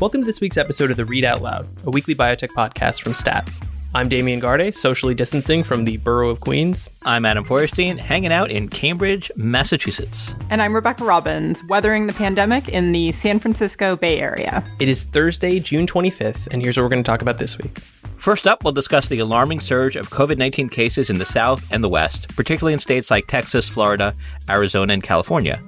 Welcome to this week's episode of the Readout Loud, a weekly biotech podcast from STAT. I'm Damian Garde, socially distancing from the borough of Queens. I'm Adam Feuerstein, hanging out in Cambridge, Massachusetts. And I'm Rebecca Robbins, weathering the pandemic in the San Francisco Bay Area. It is Thursday, June 25th, and here's what we're going to talk about this week. First up, we'll discuss the alarming surge of COVID 19 cases in the South and the West, particularly in states like Texas, Florida, Arizona, and California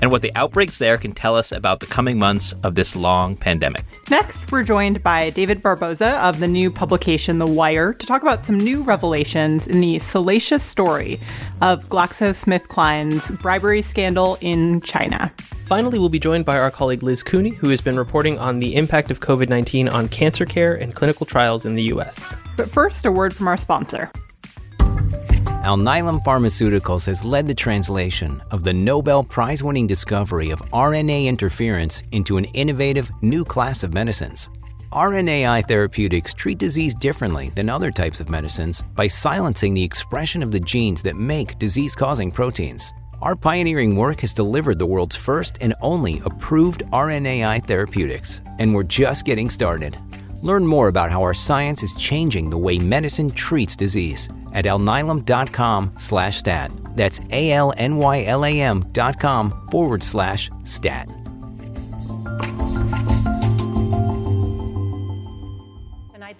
and what the outbreaks there can tell us about the coming months of this long pandemic. Next, we're joined by David Barboza of the new publication The Wire to talk about some new revelations in the salacious story of GlaxoSmithKline's bribery scandal in China. Finally, we'll be joined by our colleague Liz Cooney, who has been reporting on the impact of COVID 19 on cancer care and clinical trials in the U.S. But first, a word from our sponsor. Alnylam Pharmaceuticals has led the translation of the Nobel Prize winning discovery of RNA interference into an innovative new class of medicines. RNAi therapeutics treat disease differently than other types of medicines by silencing the expression of the genes that make disease causing proteins. Our pioneering work has delivered the world's first and only approved RNAi therapeutics, and we're just getting started. Learn more about how our science is changing the way medicine treats disease at alnylam.com slash stat. That's A-L-N-Y-L-A-M dot com forward slash stat.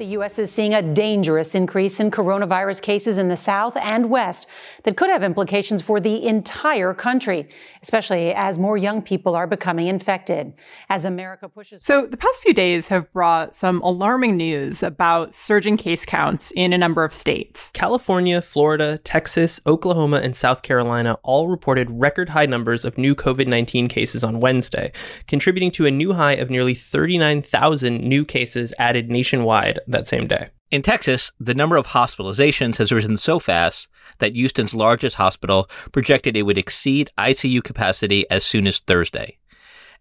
The U.S. is seeing a dangerous increase in coronavirus cases in the South and West that could have implications for the entire country, especially as more young people are becoming infected. As America pushes. So, the past few days have brought some alarming news about surging case counts in a number of states. California, Florida, Texas, Oklahoma, and South Carolina all reported record high numbers of new COVID 19 cases on Wednesday, contributing to a new high of nearly 39,000 new cases added nationwide that same day. In Texas, the number of hospitalizations has risen so fast that Houston's largest hospital projected it would exceed ICU capacity as soon as Thursday.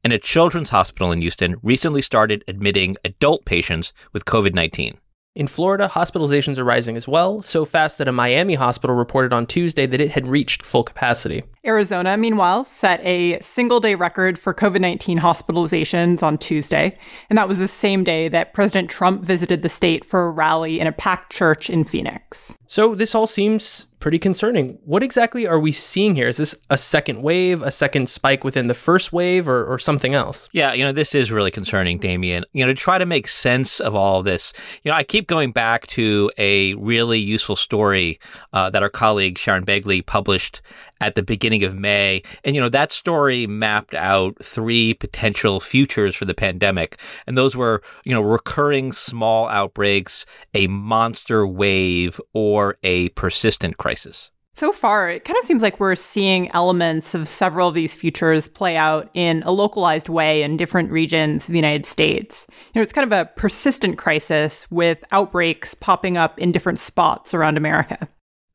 And a children's hospital in Houston recently started admitting adult patients with COVID 19. In Florida, hospitalizations are rising as well, so fast that a Miami hospital reported on Tuesday that it had reached full capacity. Arizona, meanwhile, set a single day record for COVID 19 hospitalizations on Tuesday, and that was the same day that President Trump visited the state for a rally in a packed church in Phoenix. So this all seems pretty concerning. What exactly are we seeing here? Is this a second wave, a second spike within the first wave, or, or something else? Yeah, you know, this is really concerning, Damian. You know, to try to make sense of all of this, you know, I keep going back to a really useful story uh, that our colleague Sharon Begley published at the beginning of May. And, you know, that story mapped out three potential futures for the pandemic. And those were, you know, recurring small outbreaks, a monster wave, or a persistent crisis. So far, it kind of seems like we're seeing elements of several of these futures play out in a localized way in different regions of the United States. You know, it's kind of a persistent crisis with outbreaks popping up in different spots around America.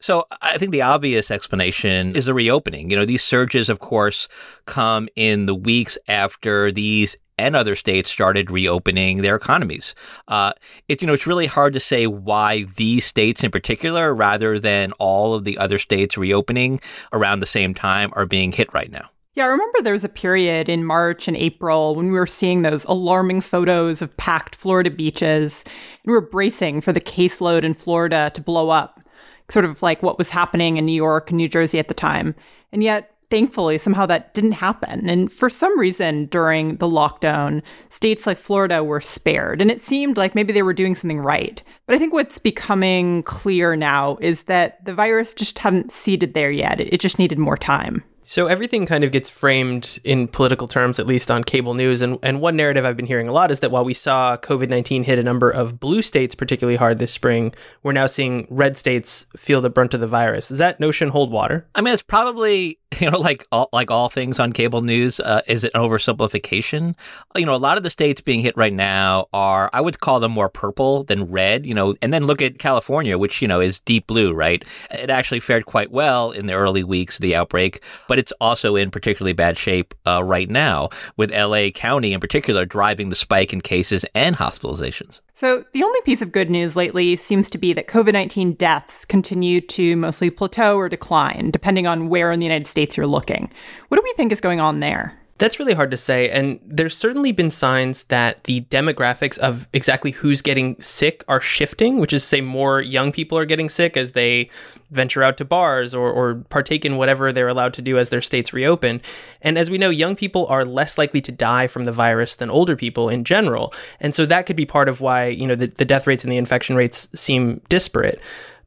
So I think the obvious explanation is the reopening. You know, these surges, of course, come in the weeks after these and other states started reopening their economies. Uh, it's you know it's really hard to say why these states in particular, rather than all of the other states reopening around the same time, are being hit right now. Yeah, I remember there was a period in March and April when we were seeing those alarming photos of packed Florida beaches, and we were bracing for the caseload in Florida to blow up sort of like what was happening in New York and New Jersey at the time. And yet, thankfully, somehow that didn't happen. And for some reason, during the lockdown, states like Florida were spared. And it seemed like maybe they were doing something right. But I think what's becoming clear now is that the virus just hadn't seeded there yet. It just needed more time. So everything kind of gets framed in political terms, at least on cable news. And, and one narrative I've been hearing a lot is that while we saw COVID 19 hit a number of blue states particularly hard this spring, we're now seeing red states feel the brunt of the virus. Does that notion hold water? I mean, it's probably you know, like all, like all things on cable news, uh, is it oversimplification? You know, a lot of the states being hit right now are, I would call them more purple than red, you know, and then look at California, which, you know, is deep blue, right? It actually fared quite well in the early weeks of the outbreak, but it's also in particularly bad shape uh, right now, with LA County in particular driving the spike in cases and hospitalizations. So, the only piece of good news lately seems to be that COVID 19 deaths continue to mostly plateau or decline, depending on where in the United States you're looking. What do we think is going on there? That's really hard to say. And there's certainly been signs that the demographics of exactly who's getting sick are shifting, which is, say, more young people are getting sick as they venture out to bars or, or partake in whatever they're allowed to do as their states reopen. And as we know, young people are less likely to die from the virus than older people in general. And so that could be part of why, you know, the, the death rates and the infection rates seem disparate.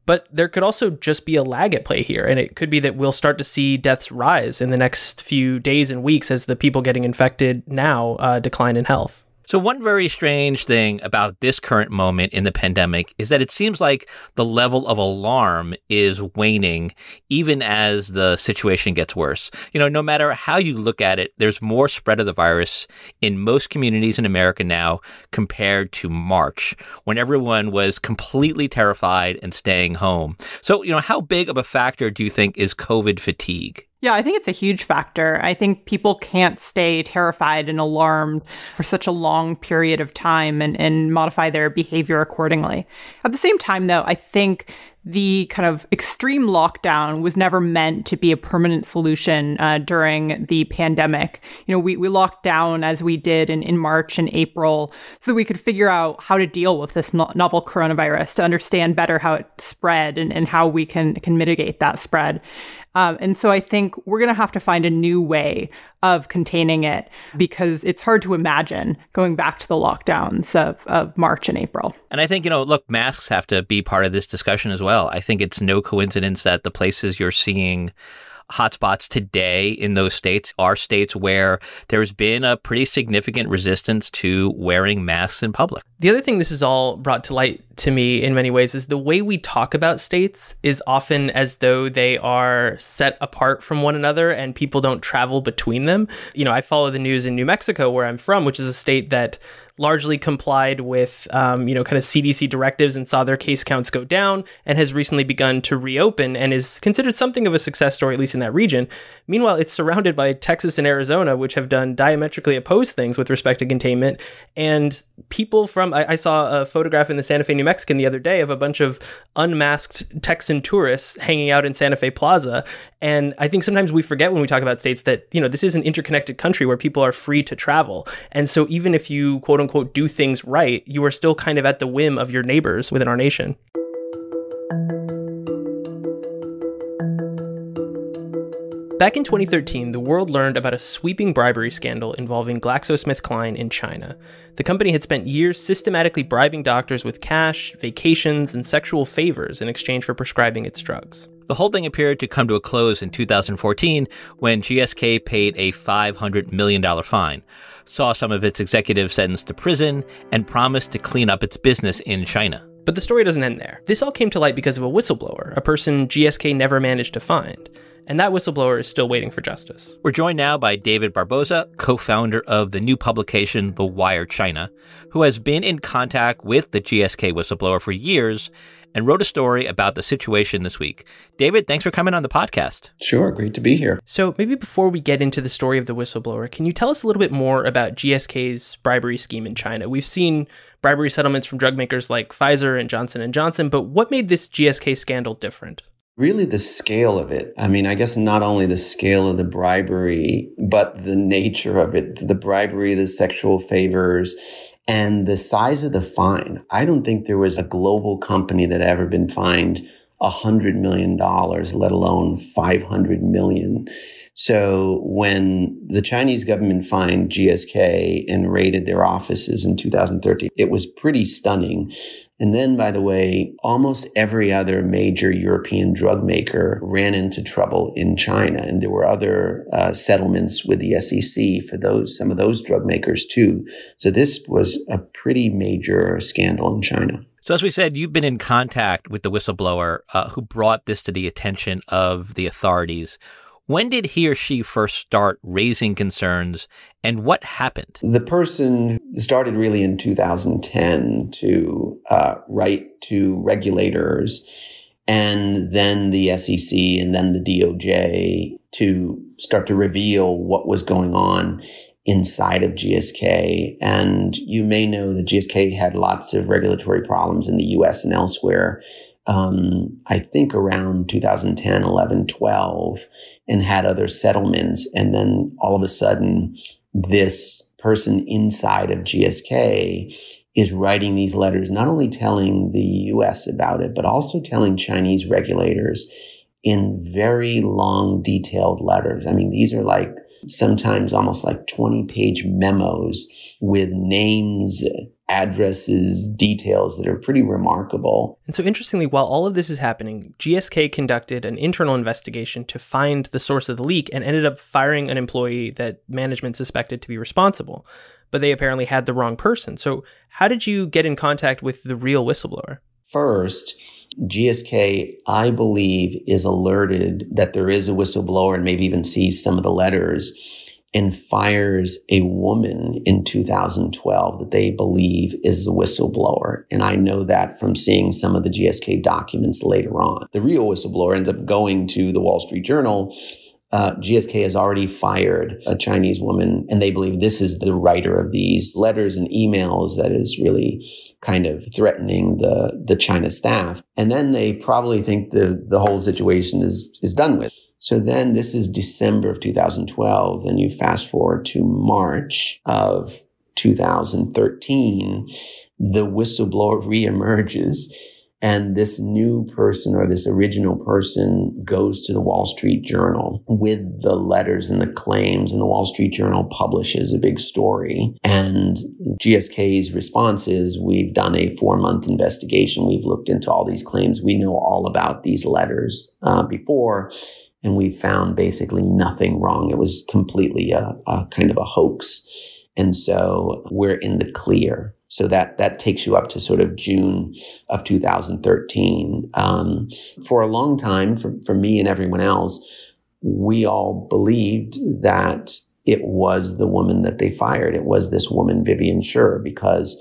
But there could also just be a lag at play here. And it could be that we'll start to see deaths rise in the next few days and weeks as the people getting infected now uh, decline in health. So, one very strange thing about this current moment in the pandemic is that it seems like the level of alarm is waning even as the situation gets worse. You know, no matter how you look at it, there's more spread of the virus in most communities in America now compared to March when everyone was completely terrified and staying home. So, you know, how big of a factor do you think is COVID fatigue? Yeah, I think it's a huge factor. I think people can't stay terrified and alarmed for such a long period of time and, and modify their behavior accordingly. At the same time, though, I think the kind of extreme lockdown was never meant to be a permanent solution uh, during the pandemic. You know, we, we locked down as we did in, in March and April so that we could figure out how to deal with this no- novel coronavirus, to understand better how it spread and, and how we can, can mitigate that spread. Um, and so I think we're going to have to find a new way of containing it because it's hard to imagine going back to the lockdowns of, of March and April. And I think, you know, look, masks have to be part of this discussion as well. I think it's no coincidence that the places you're seeing hotspots today in those states are states where there's been a pretty significant resistance to wearing masks in public. The other thing this is all brought to light to me in many ways is the way we talk about states is often as though they are set apart from one another and people don't travel between them. You know, I follow the news in New Mexico, where I'm from, which is a state that largely complied with, um, you know, kind of CDC directives and saw their case counts go down and has recently begun to reopen and is considered something of a success story, at least in that region. Meanwhile, it's surrounded by Texas and Arizona, which have done diametrically opposed things with respect to containment. And people from, I, I saw a photograph in the Santa Fe New Mexican the other day of a bunch of unmasked Texan tourists hanging out in Santa Fe Plaza. And I think sometimes we forget when we talk about states that, you know, this is an interconnected country where people are free to travel. And so even if you quote do things right, you are still kind of at the whim of your neighbors within our nation. Back in 2013, the world learned about a sweeping bribery scandal involving GlaxoSmithKline in China. The company had spent years systematically bribing doctors with cash, vacations, and sexual favors in exchange for prescribing its drugs. The whole thing appeared to come to a close in 2014 when GSK paid a $500 million fine, saw some of its executives sentenced to prison, and promised to clean up its business in China. But the story doesn't end there. This all came to light because of a whistleblower, a person GSK never managed to find and that whistleblower is still waiting for justice. We're joined now by David Barboza, co founder of the new publication, The Wire China, who has been in contact with the GSK whistleblower for years and wrote a story about the situation this week. David, thanks for coming on the podcast. Sure, great to be here. So, maybe before we get into the story of the whistleblower, can you tell us a little bit more about GSK's bribery scheme in China? We've seen bribery settlements from drug makers like Pfizer and Johnson and Johnson, but what made this GSK scandal different? really the scale of it. I mean, I guess not only the scale of the bribery, but the nature of it, the bribery, the sexual favors, and the size of the fine. I don't think there was a global company that ever been fined a hundred million dollars, let alone 500 million. So when the Chinese government fined GSK and raided their offices in 2013, it was pretty stunning. And then, by the way, almost every other major European drug maker ran into trouble in China. And there were other uh, settlements with the SEC for those, some of those drug makers too. So this was a pretty major scandal in China. So, as we said, you've been in contact with the whistleblower uh, who brought this to the attention of the authorities. When did he or she first start raising concerns and what happened? The person started really in 2010 to uh, write to regulators and then the SEC and then the DOJ to start to reveal what was going on inside of GSK. And you may know that GSK had lots of regulatory problems in the US and elsewhere um, I think around 2010, 11, 12, and had other settlements. And then all of a sudden, this person inside of GSK is writing these letters, not only telling the US about it, but also telling Chinese regulators in very long, detailed letters. I mean, these are like sometimes almost like 20 page memos with names, addresses, details that are pretty remarkable. And so, interestingly, while all of this is happening, GSK conducted an internal investigation to find the source of the leak and ended up firing an employee that management suspected to be responsible. But they apparently had the wrong person. So, how did you get in contact with the real whistleblower? First, GSK, I believe, is alerted that there is a whistleblower and maybe even sees some of the letters and fires a woman in 2012 that they believe is a whistleblower. And I know that from seeing some of the GSK documents later on. The real whistleblower ends up going to the Wall Street Journal. Uh, GSK has already fired a Chinese woman, and they believe this is the writer of these letters and emails that is really kind of threatening the the China staff. And then they probably think the the whole situation is is done with. So then this is December of 2012. Then you fast forward to March of 2013. The whistleblower reemerges and this new person or this original person goes to the Wall Street Journal with the letters and the claims, and the Wall Street Journal publishes a big story. And GSK's response is We've done a four month investigation. We've looked into all these claims. We know all about these letters uh, before and we found basically nothing wrong. It was completely a, a, kind of a hoax. And so we're in the clear. So that, that takes you up to sort of June of 2013. Um, for a long time, for, for me and everyone else, we all believed that it was the woman that they fired. It was this woman, Vivian Sher, because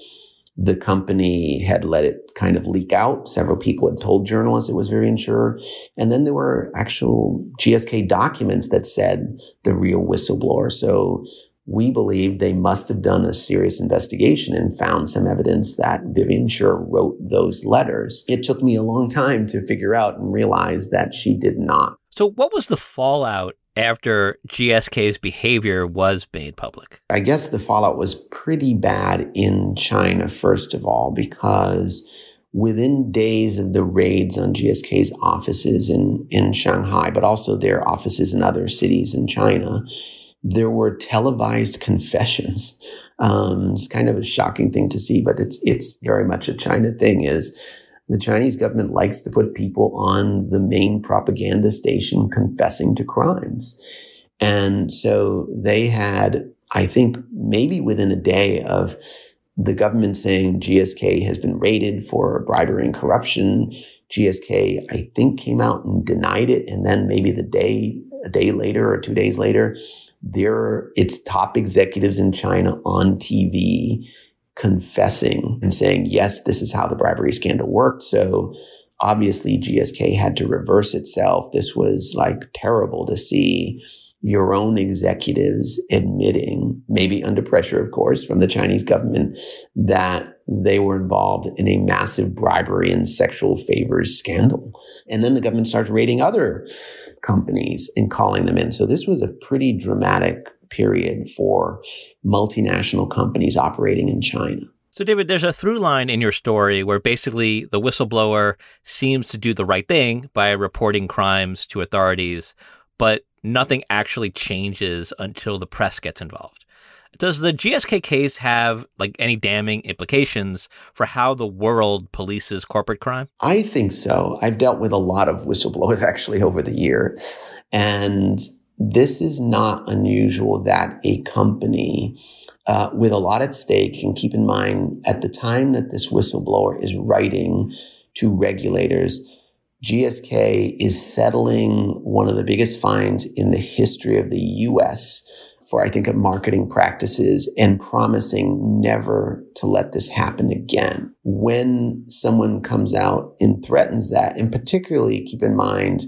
the company had let it kind of leak out. Several people had told journalists it was Vivian Sher. And then there were actual GSK documents that said the real whistleblower. So we believe they must have done a serious investigation and found some evidence that Vivian Sher wrote those letters. It took me a long time to figure out and realize that she did not. So, what was the fallout after GSK's behavior was made public? I guess the fallout was pretty bad in China, first of all, because within days of the raids on GSK's offices in, in Shanghai, but also their offices in other cities in China, there were televised confessions. Um, it's kind of a shocking thing to see, but it's it's very much a China thing. Is the Chinese government likes to put people on the main propaganda station confessing to crimes. And so they had, I think, maybe within a day of the government saying GSK has been raided for bribery and corruption. GSK, I think, came out and denied it. And then maybe the day, a day later or two days later, there its top executives in China on TV confessing and saying, yes, this is how the bribery scandal worked. So obviously GSK had to reverse itself. This was like terrible to see your own executives admitting, maybe under pressure, of course, from the Chinese government, that they were involved in a massive bribery and sexual favors scandal. And then the government starts raiding other companies and calling them in. So this was a pretty dramatic period for multinational companies operating in China. So, David, there's a through line in your story where basically the whistleblower seems to do the right thing by reporting crimes to authorities, but nothing actually changes until the press gets involved. Does the GSK case have like any damning implications for how the world polices corporate crime? I think so. I've dealt with a lot of whistleblowers actually over the year. And this is not unusual that a company uh, with a lot at stake, and keep in mind at the time that this whistleblower is writing to regulators, GSK is settling one of the biggest fines in the history of the US for, I think, marketing practices and promising never to let this happen again. When someone comes out and threatens that, and particularly keep in mind,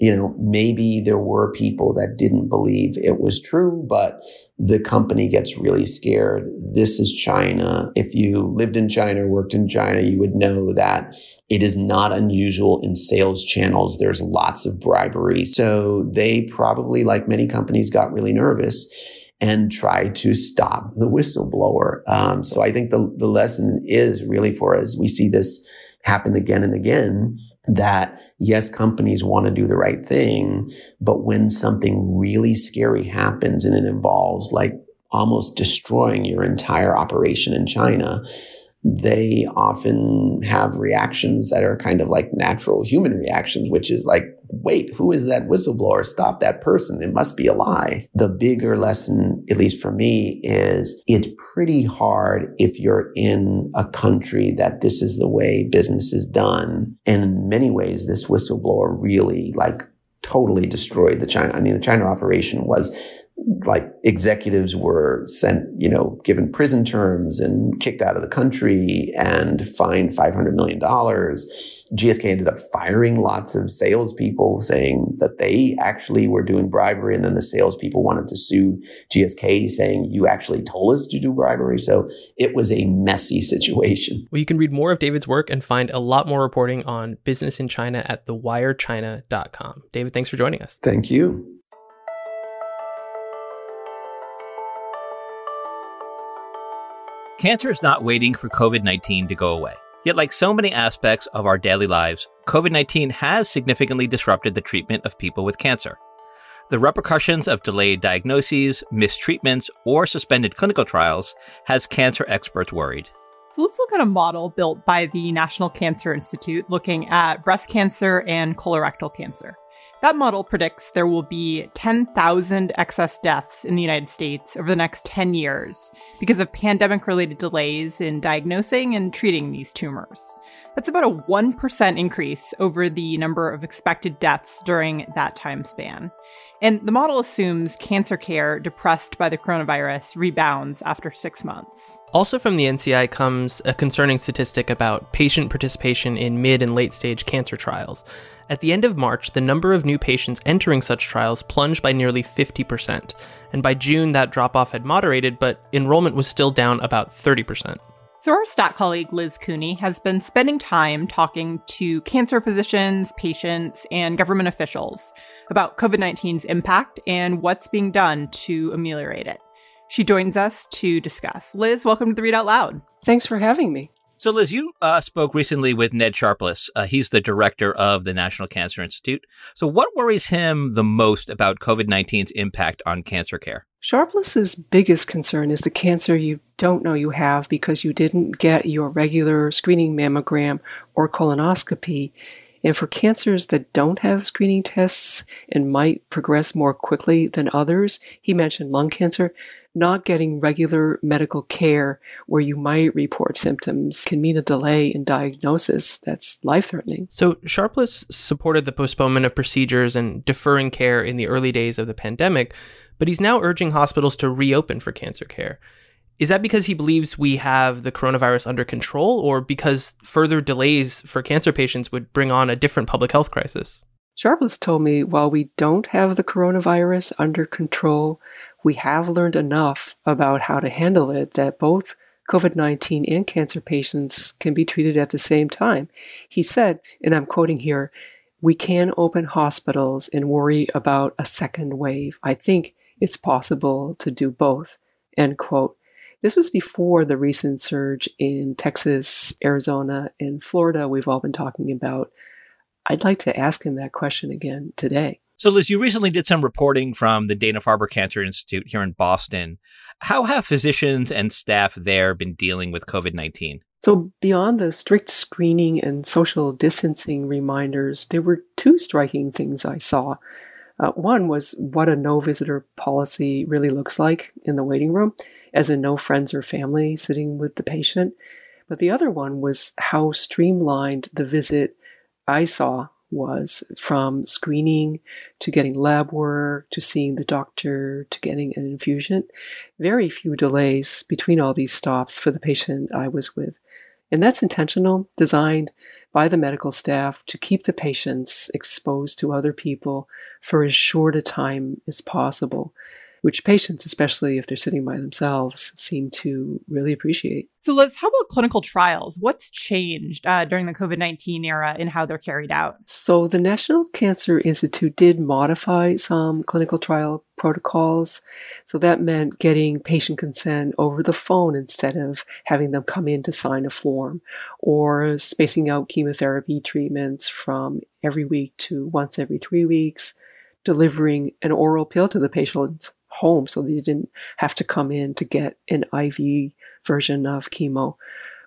you know, maybe there were people that didn't believe it was true, but the company gets really scared. This is China. If you lived in China, worked in China, you would know that it is not unusual in sales channels. There's lots of bribery. So they probably, like many companies, got really nervous and tried to stop the whistleblower. Um, so I think the, the lesson is really for us, we see this happen again and again that yes, companies want to do the right thing, but when something really scary happens and it involves like almost destroying your entire operation in China, they often have reactions that are kind of like natural human reactions, which is like, wait, who is that whistleblower? Stop that person. It must be a lie. The bigger lesson, at least for me, is it's pretty hard if you're in a country that this is the way business is done. And in many ways, this whistleblower really like totally destroyed the China. I mean, the China operation was like executives were sent, you know, given prison terms and kicked out of the country and fined $500 million. GSK ended up firing lots of salespeople saying that they actually were doing bribery. And then the salespeople wanted to sue GSK saying, you actually told us to do bribery. So it was a messy situation. Well, you can read more of David's work and find a lot more reporting on business in China at thewirechina.com. David, thanks for joining us. Thank you. Cancer is not waiting for COVID 19 to go away. Yet, like so many aspects of our daily lives, COVID 19 has significantly disrupted the treatment of people with cancer. The repercussions of delayed diagnoses, mistreatments, or suspended clinical trials has cancer experts worried. So let's look at a model built by the National Cancer Institute looking at breast cancer and colorectal cancer. That model predicts there will be 10,000 excess deaths in the United States over the next 10 years because of pandemic related delays in diagnosing and treating these tumors. That's about a 1% increase over the number of expected deaths during that time span. And the model assumes cancer care depressed by the coronavirus rebounds after six months. Also from the NCI comes a concerning statistic about patient participation in mid and late stage cancer trials. At the end of March, the number of new patients entering such trials plunged by nearly 50%, and by June that drop off had moderated, but enrollment was still down about 30%. So, our stat colleague Liz Cooney has been spending time talking to cancer physicians, patients, and government officials about COVID 19's impact and what's being done to ameliorate it. She joins us to discuss. Liz, welcome to the Readout Loud. Thanks for having me. So, Liz, you uh, spoke recently with Ned Sharpless. Uh, he's the director of the National Cancer Institute. So, what worries him the most about COVID 19's impact on cancer care? Sharpless's biggest concern is the cancer you don't know you have because you didn't get your regular screening mammogram or colonoscopy. And for cancers that don't have screening tests and might progress more quickly than others, he mentioned lung cancer, not getting regular medical care where you might report symptoms can mean a delay in diagnosis that's life threatening. So, Sharpless supported the postponement of procedures and deferring care in the early days of the pandemic, but he's now urging hospitals to reopen for cancer care. Is that because he believes we have the coronavirus under control, or because further delays for cancer patients would bring on a different public health crisis? Sharpless told me while we don't have the coronavirus under control, we have learned enough about how to handle it that both COVID 19 and cancer patients can be treated at the same time. He said, and I'm quoting here, we can open hospitals and worry about a second wave. I think it's possible to do both. End quote. This was before the recent surge in Texas, Arizona, and Florida we've all been talking about. I'd like to ask him that question again today. So, Liz, you recently did some reporting from the Dana Farber Cancer Institute here in Boston. How have physicians and staff there been dealing with COVID 19? So, beyond the strict screening and social distancing reminders, there were two striking things I saw. Uh, one was what a no visitor policy really looks like in the waiting room, as in no friends or family sitting with the patient. But the other one was how streamlined the visit I saw was from screening to getting lab work to seeing the doctor to getting an infusion. Very few delays between all these stops for the patient I was with. And that's intentional, designed by the medical staff to keep the patients exposed to other people for as short a time as possible which patients, especially if they're sitting by themselves, seem to really appreciate. So, Liz, how about clinical trials? What's changed uh, during the COVID 19 era in how they're carried out? So, the National Cancer Institute did modify some clinical trial protocols. So, that meant getting patient consent over the phone instead of having them come in to sign a form, or spacing out chemotherapy treatments from every week to once every three weeks delivering an oral pill to the patient's home so they didn't have to come in to get an IV version of chemo.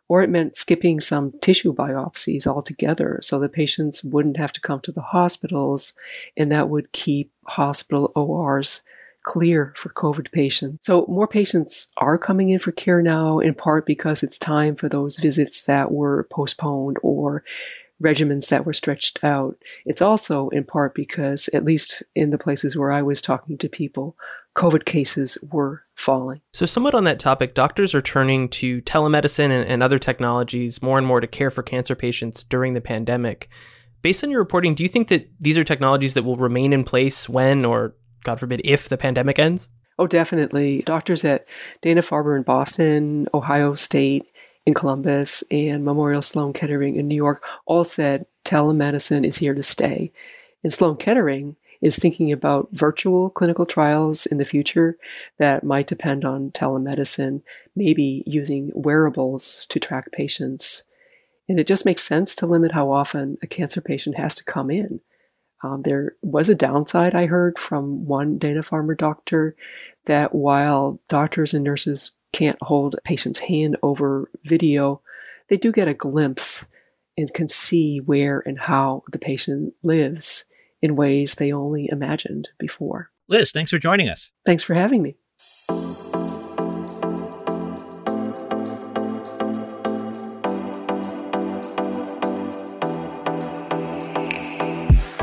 Or it meant skipping some tissue biopsies altogether so the patients wouldn't have to come to the hospitals and that would keep hospital ORs clear for COVID patients. So more patients are coming in for care now, in part because it's time for those visits that were postponed or regimens that were stretched out. It's also in part because, at least in the places where I was talking to people, COVID cases were falling. So, somewhat on that topic, doctors are turning to telemedicine and, and other technologies more and more to care for cancer patients during the pandemic. Based on your reporting, do you think that these are technologies that will remain in place when, or God forbid, if the pandemic ends? Oh, definitely. Doctors at Dana Farber in Boston, Ohio State, in Columbus and Memorial Sloan Kettering in New York all said telemedicine is here to stay. And Sloan Kettering is thinking about virtual clinical trials in the future that might depend on telemedicine, maybe using wearables to track patients. And it just makes sense to limit how often a cancer patient has to come in. Um, there was a downside I heard from one Dana Farber doctor that while doctors and nurses can't hold a patient's hand over video, they do get a glimpse and can see where and how the patient lives in ways they only imagined before. Liz, thanks for joining us. Thanks for having me.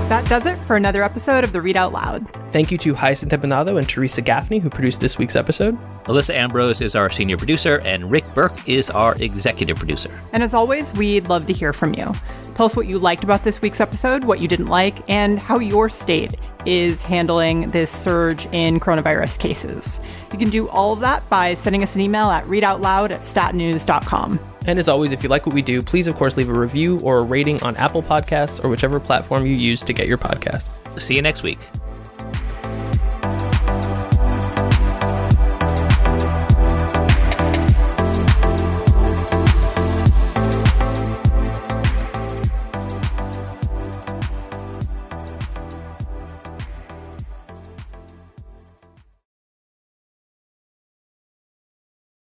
That does it for another episode of the Readout Loud. Thank you to Hyacinth Empinado and Teresa Gaffney, who produced this week's episode. Alyssa Ambrose is our senior producer, and Rick Berke is our executive producer. And as always, we'd love to hear from you. Tell us what you liked about this week's episode, what you didn't like, and how your state is handling this surge in coronavirus cases. You can do all of that by sending us an email at readoutloud at statnews.com. And as always, if you like what we do, please, of course, leave a review or a rating on Apple Podcasts or whichever platform you use to get your podcasts. See you next week.